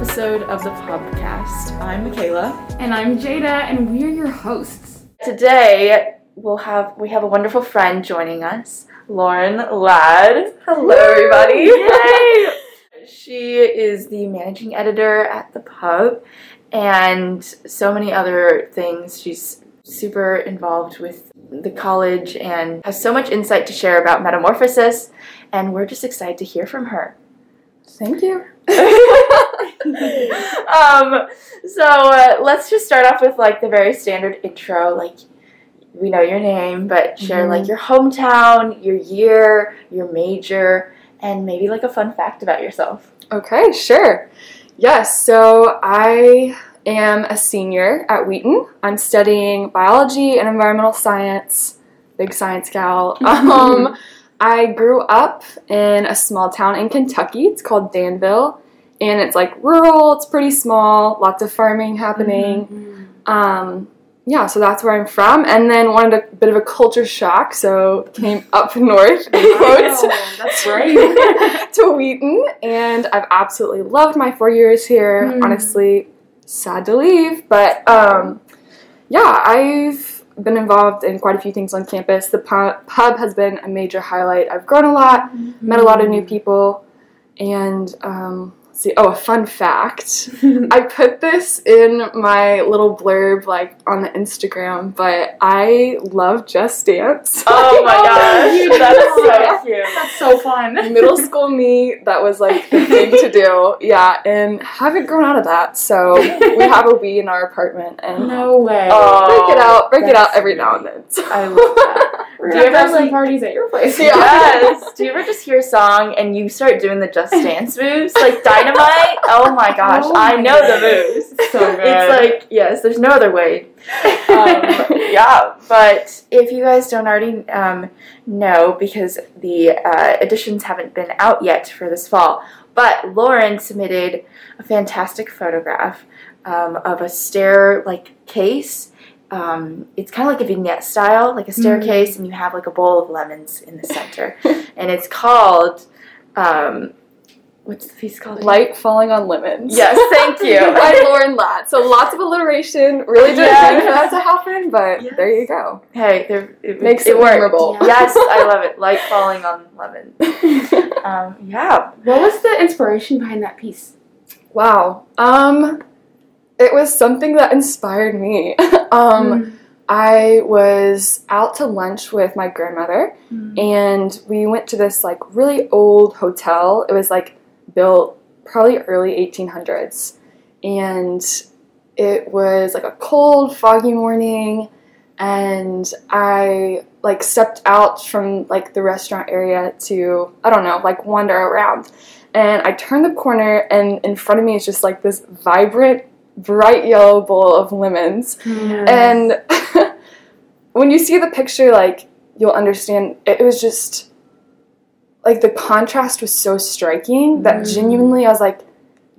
episode of the podcast. I'm McKayla. And I'm Jada, and we're your hosts. Today we'll have we have a wonderful friend joining us, Loren Ladd. Hello, everybody! Yay! she is the managing editor at the Pub, and so many other things. She's super involved with the college and has so much insight to share about metamorphosis, and we're just excited to hear from her. Thank you. um, so uh, let's just start off with like the very standard intro. Like we know your name, but share Mhm. like your hometown, your year, your major, and maybe like a fun fact about yourself. Okay, sure. Yes, so I am a senior at Wheaton. I'm studying biology and environmental science. Big science gal. Um, I grew up in a small town in Kentucky. It's called Danville. And it's like rural, it's pretty small, lots of farming happening. Um, yeah, so that's where I'm from. And then wanted a bit of a culture shock, so came up north, quotes, that's right. to Wheaton, and I've absolutely loved my four years here. Hmm. Honestly, sad to leave, but um, yeah, I've been involved in quite a few things on campus. The pu- pub has been a major highlight. I've grown a lot, met a lot of new people, and um, see. Oh, a fun fact. I put this in my little blurb, like on the Instagram, but I love Just Dance. Oh my gosh, that is so cute. That's so fun. middle school me, that was like the thing to do. Yeah, and haven't grown out of that. So we have a Wii in our apartment, and No way. Oh, break it out, break it out every now and then. I love that. We're Do gonna you have ever, some like- parties at your place. Yes. Do you ever just hear a song and you start doing the Just Dance moves like Dynamite? Oh my gosh, Oh I my know the moves. So good. It's like yes, there's no other way. Um, yeah, but if you guys don't already um, know, because the uh, editions haven't been out yet for this fall, but Loren submitted a fantastic photograph um, of a stair like case. Um, it's kind of like a vignette style, like a staircase, and you have like a bowl of lemons in the center, and it's called. Um, what's the piece called? Light falling on lemons. Yes, thank you. By Loren Ladd. So lots of alliteration. Really didn't Yes. think for that to happen, but Yes. there you go. Hey, there, it Makes it it worked. memorable. Yeah. Yes, I love it. Light falling on Lemons. Um, yeah. what was the inspiration behind that piece? wow. Um, it was something that inspired me. um, I was out to lunch with my grandmother, Mm. and we went to this like really old hotel. It was like built probably early 1800s, and it was like a cold, foggy morning, and I like stepped out from like the restaurant area to I don't know like wander around, and I turned the corner, and in front of me is just like this vibrant, bright yellow bowl of lemons. And when you see the picture, like you'll understand, it was just like the contrast was so striking that Mm. genuinely I was like,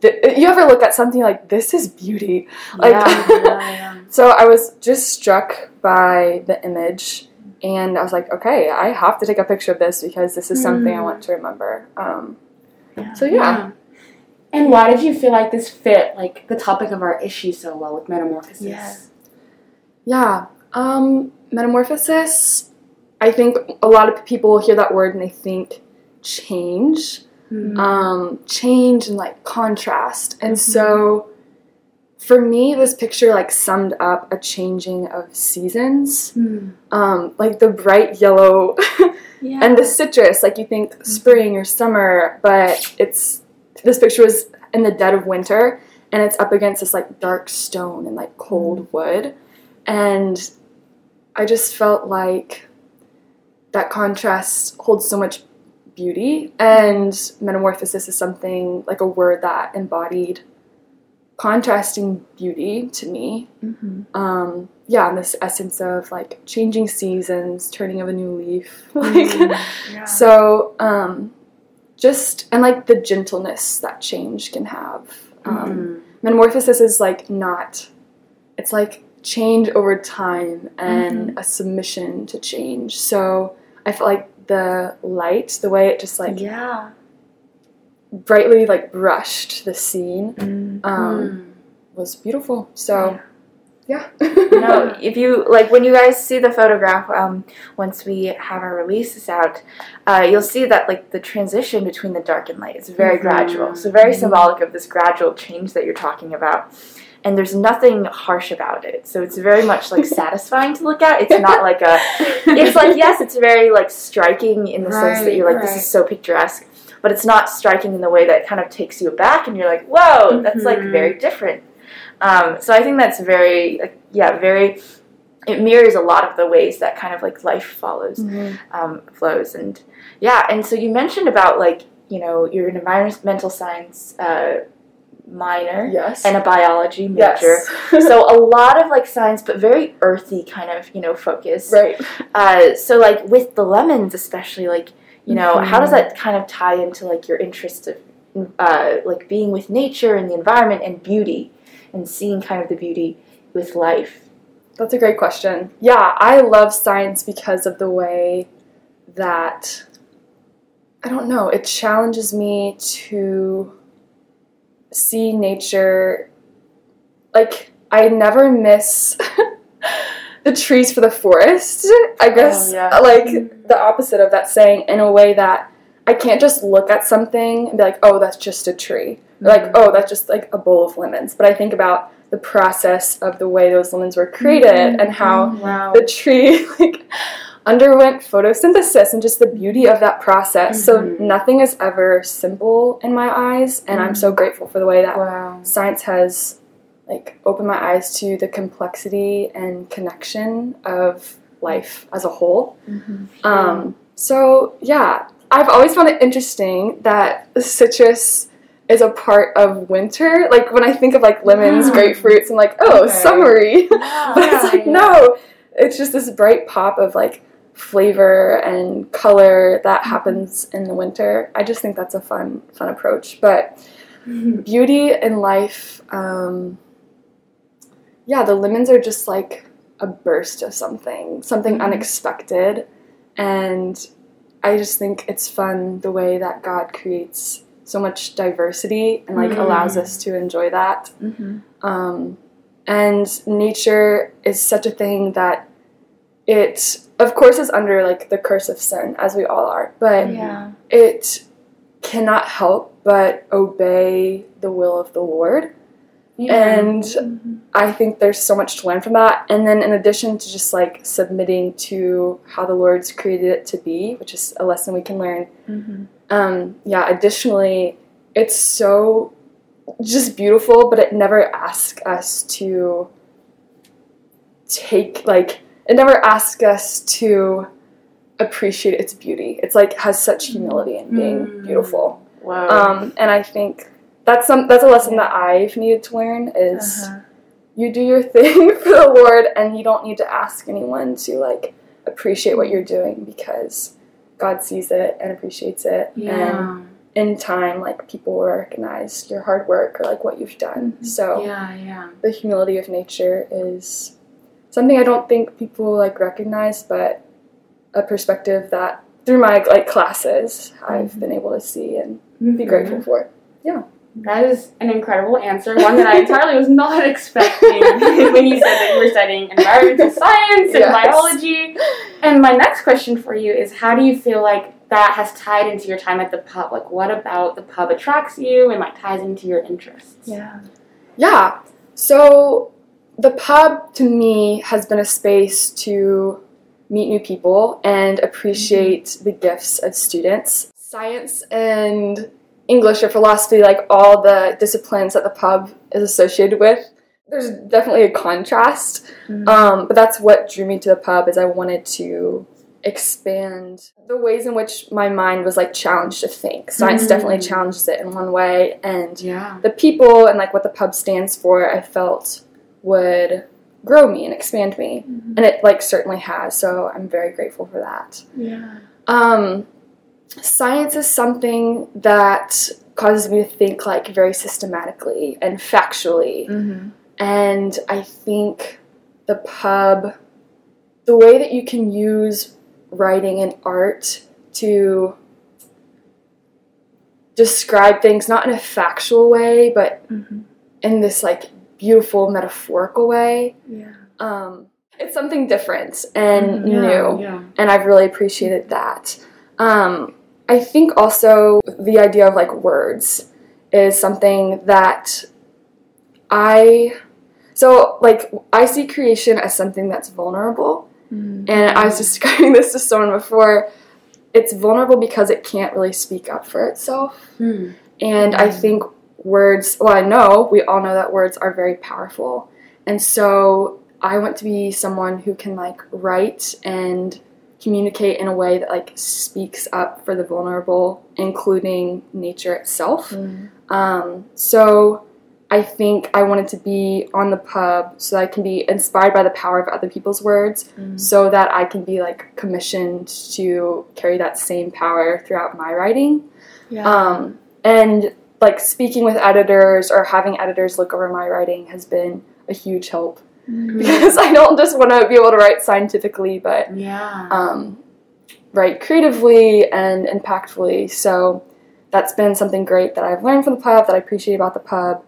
th- you ever look at something like this is beauty? Like, yeah. so I was just struck by the image, and I was like, okay, I have to take a picture of this because this is something I Mm. want to remember. Um, Yeah. so yeah. And why did you feel like this fit like the topic of our issue so well with metamorphosis? Yeah. Yeah. Um, metamorphosis. I think a lot of people will hear that word and they think change, Mm. um, change and like contrast. And so for me, this picture like summed up a changing of seasons. Mm. Um, like the bright yellow Yeah. and the citrus, like you think spring or summer, but it's this picture was in the dead of winter and it's up against this like dark stone and like cold wood. And I just felt like that contrast holds so much beauty and metamorphosis is something like a word that embodied contrasting beauty to me Mhm. um yeah and this essence of like changing seasons turning of a new leaf like Mm, yeah. so um just and like the gentleness that change can have um Mm. metamorphosis is like not it's like change over time and a submission to change so i felt like the light the way it just like yeah. brightly like brushed the scene Mm. um, was beautiful. So yeah. No, if you like when you guys see the photograph, um, once we have our releases out, uh, you'll see that like the transition between the dark and light is very Mhm. gradual. So very Mhm. symbolic of this gradual change that you're talking about. And there's nothing harsh about it. So it's very much like satisfying to look at. It's not like a it's like yes, it's very like striking in the sense that you're like this is so picturesque, but it's not striking in the way that kind of takes you aback and you're like, whoa, that's like very different. Um, so I think that's very like, yeah, very. It mirrors a lot of the ways that kind of like life follows Mhm. um, flows and yeah, and so you mentioned about like you know you're an environmental science uh, minor Yes. and a biology major. yes. so a lot of like science, but very earthy kind of you know focus. right. Uh, so like with the lemons, especially like you know how does Mhm. that kind of tie into like your interest of uh, like being with nature and the environment and beauty and seeing kind of the beauty with life. That's a great question. Yeah, I love science because of the way that I don't know, it challenges me to see nature like I never miss the trees for the forest. I oh, guess Oh, yeah. Uh, like mm-hmm. the opposite of that saying in a way that I can't just look at something and be like, "Oh, that's just a tree." Or like. "Oh, that's just like a bowl of lemons." But I think about the process of the way those lemons were created and how Wow. the tree like underwent photosynthesis and just the beauty of that process. So Mhm. nothing is ever simple in my eyes, and I'm so grateful for the way that Wow. science has like opened my eyes to the complexity and connection of life as a whole. Um, so yeah, I've always found it interesting that citrus is a part of winter. Like when I think of like lemons, Yeah. grapefruits, I'm like, oh, Okay. summery. but it's like yeah. no, it's just this bright pop of like flavor and color that happens in the winter. I just think that's a fun, fun approach. But beauty in life, um, yeah, the lemons are just like a burst of something, something Mhm. unexpected, and I just think it's fun the way that God creates so much diversity and like Mhm. allows us to enjoy that. Mm-hmm. Um, and nature is such a thing that it, of course, is under like the curse of sin, as we all are, but Yeah. it cannot help but obey the will of the Lord. And I think there's so much to learn from that. And then, in addition to just like submitting to how the Lord's created it to be, which is a lesson we can learn, Mm-hmm. Um, yeah, additionally, it's so just beautiful, but it never asks us to take, like, it never asks us to appreciate its beauty. It's like has such humility in being Mm. beautiful. Wow. Um, and I think that's some that's a lesson that I've needed to learn is Uh-huh. you do your thing for the Lord and you don't need to ask anyone to like appreciate what you're doing because God sees it and appreciates it. And in time, like people will recognize your hard work or like what you've done. Mhm. So Yeah, yeah. the humility of nature is something I don't think people like recognize, but a perspective that through my like classes I've Mhm. been able to see and Mm-hmm. be grateful for. That is an incredible answer, one that I entirely was not expecting when you said that you were studying environmental science and Yes. biology. And my next question for you is how do you feel like that has tied into your time at the pub? Like, what about the pub attracts you and like ties into your interests? Yeah. Yeah. So the pub to me has been a space to meet new people and appreciate mm-hmm. the gifts of students. Science and English or philosophy, like all the disciplines that the pub is associated with, there's definitely a contrast. Mhm. Um, but that's what drew me to the pub is I wanted to expand the ways in which my mind was like challenged to think. Science Mm. definitely challenges it in one way and Yeah. the people and like what the pub stands for i felt would grow me and expand me Mhm. and it like certainly has so i'm very grateful for that Yeah. um science is something that causes me to think like very systematically and factually Mm-hmm. and i think the pub the way that you can use writing and art to describe things not in a factual way, but Mhm. in this like beautiful metaphorical way. Yeah. Um, it's something different and new Mm-hmm. Yeah. and I've really appreciated that. Um, I think also the idea of like words is something that I so like I see creation as something that's vulnerable, Mm. and I was describing this to someone before. It's vulnerable because it can't really speak up for itself, Hmm. and I think words. Well, I know we all know that words are very powerful, and so I want to be someone who can like write and communicate in a way that like speaks up for the vulnerable, including nature itself. Mm. Um, so I think I wanted to be on the pub so that I can be inspired by the power of other people's words, Mm. so that I can be like commissioned to carry that same power throughout my writing. Yeah. Um, and like speaking with editors or having editors look over my writing has been a huge help Mm. because I don't just want to be able to write scientifically, but Yeah. um, write creatively and impactfully. So that's been something great that I've learned from the pub that I appreciate about the pub,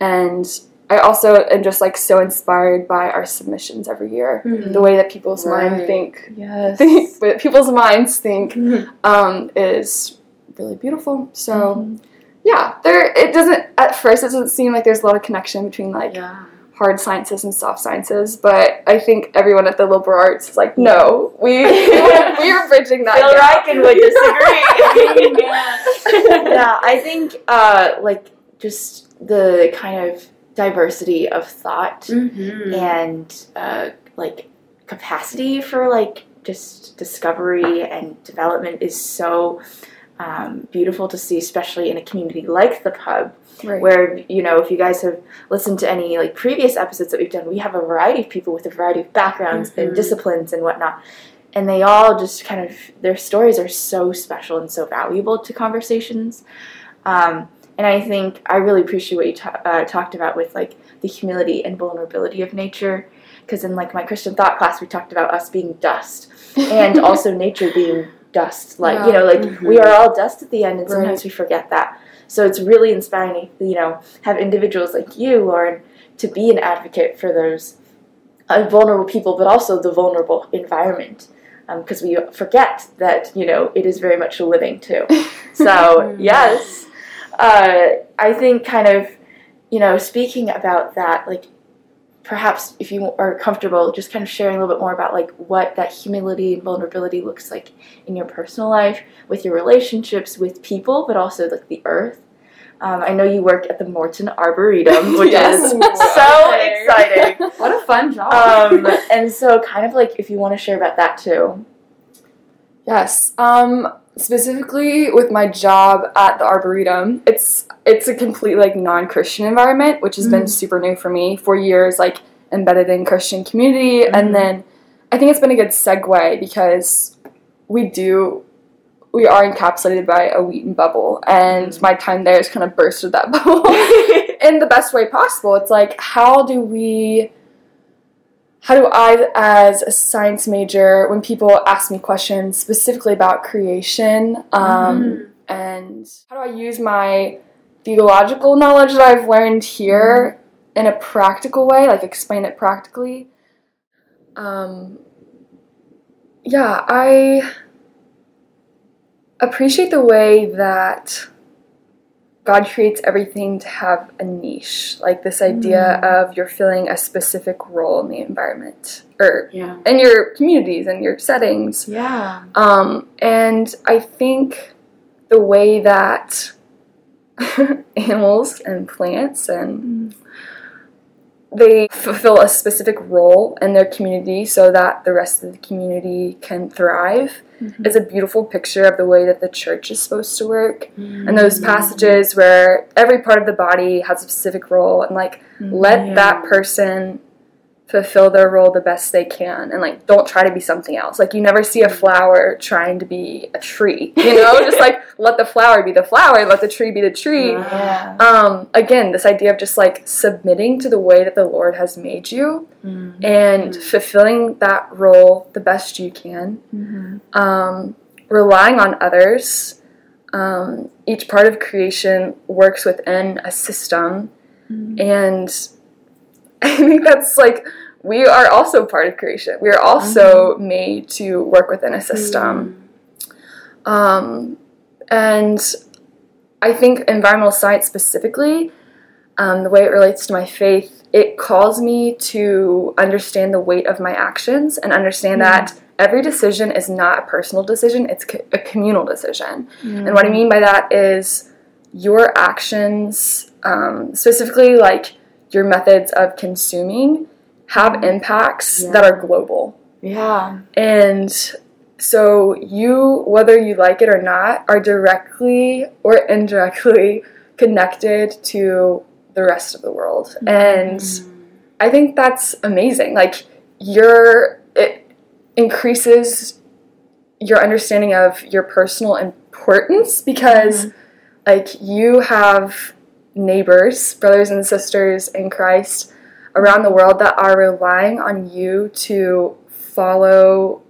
and I also am just like so inspired by our submissions every year. Mhm. The way that people's mind think, Yes. think, people's minds think, Mhm. um, is really beautiful. So Mhm. yeah, there. It doesn't at first. It doesn't seem like there's a lot of connection between like Yeah. Hard sciences and soft sciences, but I think everyone at the liberal arts is like, no, we we are bridging that. Phil gap. Ryken would disagree. Amen. yeah, I think uh, like just the kind of diversity of thought Mhm. and uh, like capacity for like just discovery and development is so um, beautiful to see, especially in a community like the pub, Right. where you know if you guys have listened to any like previous episodes that we've done, we have a variety of people with a variety of backgrounds Mhm. and disciplines and whatnot. And they all just kind of their stories are so special and so valuable to conversations. Um, and I think I really appreciate what you ta- uh, talked about with like the humility and vulnerability of nature. Because in like my Christian thought class, we talked about us being dust, and also nature being dust. Like you know, like Mhm. we are all dust at the end, and sometimes we forget that. So it's really inspiring, to, you know, have individuals like you, Loren, to be an advocate for those uh, vulnerable people, but also the vulnerable environment. Because we forget that you know it is very much a living too. So yes, uh, I think kind of you know speaking about that, like perhaps if you are comfortable, just kind of sharing a little bit more about like what that humility and vulnerability looks like in your personal life, with your relationships with people, but also like the earth. Um, I know you work at the Morton Arboretum, which Yes. is so exciting. What a fun job. Um, and so, kind of like if you want to share about that too. Yes. Um, specifically with my job at the Arboretum, it's it's a completely like non-Christian environment, which has been Mm. super new for me. For years, like embedded in Christian community, Mhm. and then I think it's been a good segue because we do we are encapsulated by a Wheaton bubble, and Mm. my time there has kind of bursted that bubble in the best way possible. It's like how do we how do I, as a science major, when people ask me questions specifically about creation, um, Mhm. and how do I use my theological knowledge that I've learned here in a practical way, like explain it practically? Um, yeah, I appreciate the way that God creates everything to have a niche, like this idea of you're filling a specific role in the environment or yeah. in your communities and your settings. Yeah. Um, and I think the way that animals and plants and they fulfill a specific role in their community so that the rest of the community can thrive Mhm. is a beautiful picture of the way that the church is supposed to work and Mm-hmm. those passages where every part of the body has a specific role and like let Yeah. that person fulfill their role the best they can and like don't try to be something else like you never see a flower trying to be a tree you know just like let the flower be the flower let the tree be the tree Yeah. um again this idea of just like submitting to the way that the lord has made you Mm-hmm. and fulfilling that role the best you can Mhm. um, relying on others um, each part of creation works within a system, and I think that's like we are also part of creation. We are also made to work within a system. Um, and I think environmental science specifically, um, the way it relates to my faith, it calls me to understand the weight of my actions and understand that every decision is not a personal decision, it's co- a communal decision. And what I mean by that is your actions, um, specifically like your methods of consuming, have impacts Yeah. that are global. Yeah. And so you, whether you like it or not, are directly or indirectly connected to the rest of the world. Mm-hmm. And I think that's amazing. Like your it increases your understanding of your personal importance because mm-hmm. like you have neighbors, brothers and sisters in Christ around the world that are relying on you to follow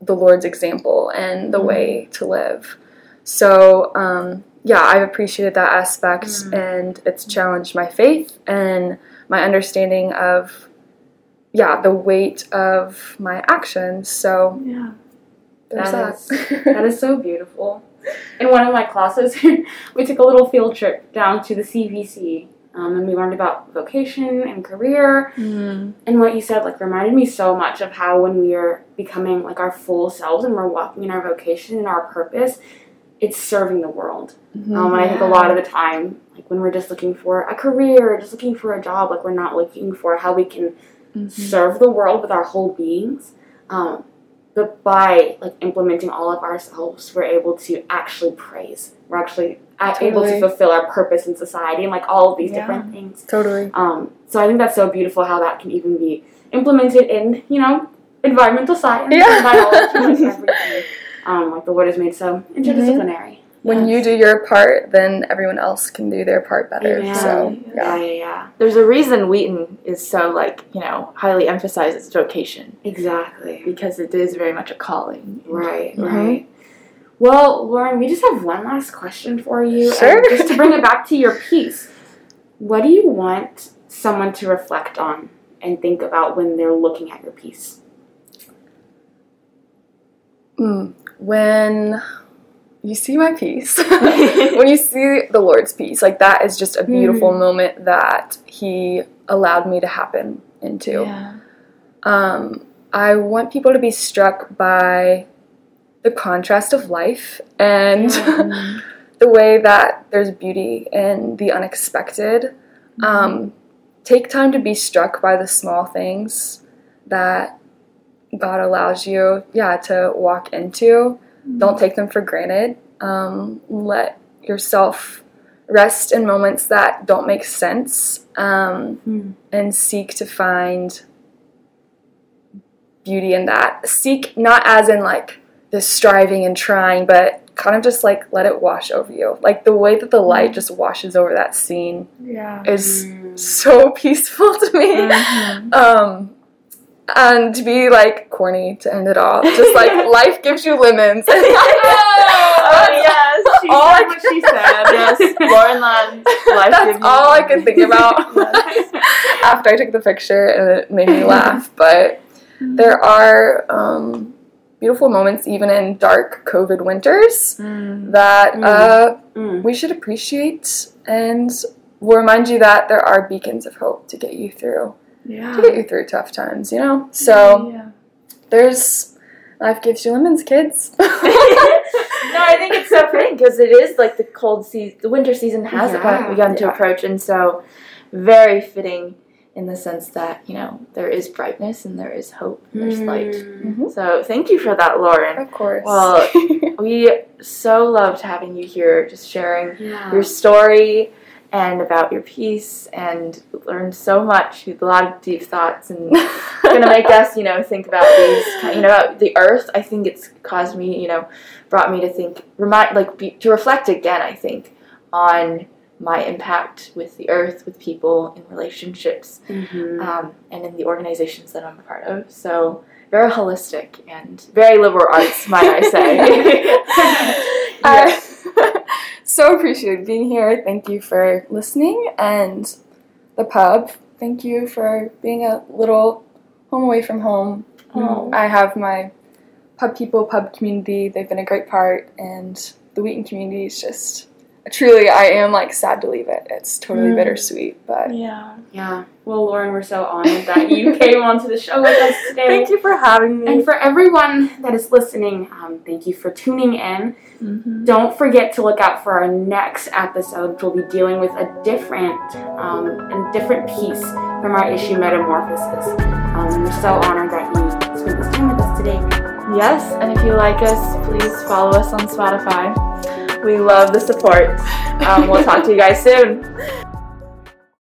the Lord's example and the way to live. So, um, yeah, I've appreciated that aspect and it's challenged my faith and my understanding of, yeah, the weight of my actions. So, Yeah. That that. is- that is so beautiful. In one of my classes, we took a little field trip down to the CVC, um, and we learned about vocation and career. Mm. And what you said, like, reminded me so much of how when we are becoming like our full selves and we're walking in our vocation and our purpose, it's serving the world. Mm-hmm. Um, and I think a lot of the time, like when we're just looking for a career or just looking for a job, like we're not looking for how we can serve the world with our whole beings. Um, but by like implementing all of ourselves, we're able to actually praise. We're actually a- able to fulfill our purpose in society and like all of these Yeah. different things. Totally. Um, so I think that's so beautiful how that can even be implemented in you know environmental science, Yeah. and biology, and everything. Um, like the Lord is made so interdisciplinary. When you do your part, then everyone else can do their part better. Amen. So, yeah, yeah. yeah, yeah, There's a reason Wheaton is so like you know highly emphasizes vocation exactly. because it is very much a calling. Right, Mhm. right. Well, Loren, we just have one last question for you. Sure. And just to bring it back to your piece, what do you want someone to reflect on and think about when they're looking at your piece? Mm. When you see my peace. when you see the Lord's peace, like that is just a beautiful Mhm. moment that He allowed me to happen into. Yeah. Um, I want people to be struck by the contrast of life and the way that there's beauty in the unexpected. Um, take time to be struck by the small things that God allows you, yeah, to walk into. Don't take them for granted. Um, let yourself rest in moments that don't make sense um, Mm. and seek to find beauty in that. Seek not as in like this striving and trying, but kind of just like let it wash over you. Like the way that the light just washes over that scene Yeah. is Mm. so peaceful to me. Mhm. Um, and to be like corny to end it all. just like life gives you lemons. Oh yes, she all said I what she said. Yes, Loren Ladd. Life That's gives you all I lemons. could think about after I took the picture, and it made me laugh. But there are um, beautiful moments, even in dark COVID winters, Mm. that Mm. uh, Mm. we should appreciate and will remind you that there are beacons of hope to get you through Yeah. to get you through tough times. You know, so yeah. there's life gives you lemons, kids. no, I think it's so fitting because it is like the cold season, the winter season has Yeah, begun to approach, and so very fitting in the sense that you know there is brightness and there is hope and there's light. Mm. So thank you for that, Loren. of course. Well, We so loved having you here, just sharing Yeah. your story and about your piece, and learned so much. A lot of deep thoughts, and going to make us, you know, think about these, you know, about the earth. I think it's caused me, you know, brought me to think, remind, like, be, to reflect again. I think on my impact with the earth, with people, in relationships, Mhm. um, and in the organizations that I'm a part of. So very holistic and very liberal arts, might I say. Yes. So appreciated being here. Thank you for listening. And the pub, thank you for being a little home away from home. Oh. I have my pub people, pub community. They've been a great part. And the Wheaton community is just truly, I am like sad to leave it. It's totally Mm. bittersweet, but Yeah. Yeah. Well, Loren, we're so honored that you came onto the show with us today. Thank you for having me. And for everyone that is listening, um, thank you for tuning in. Mhm. Don't forget to look out for our next episode, We'll be dealing with a different, um, a different piece from our issue Metamorphosis. Um, we're so honored that you spent this time with us today. Yes, and if you like us, please follow us on Spotify. We love the support. Um, we'll talk to you guys soon.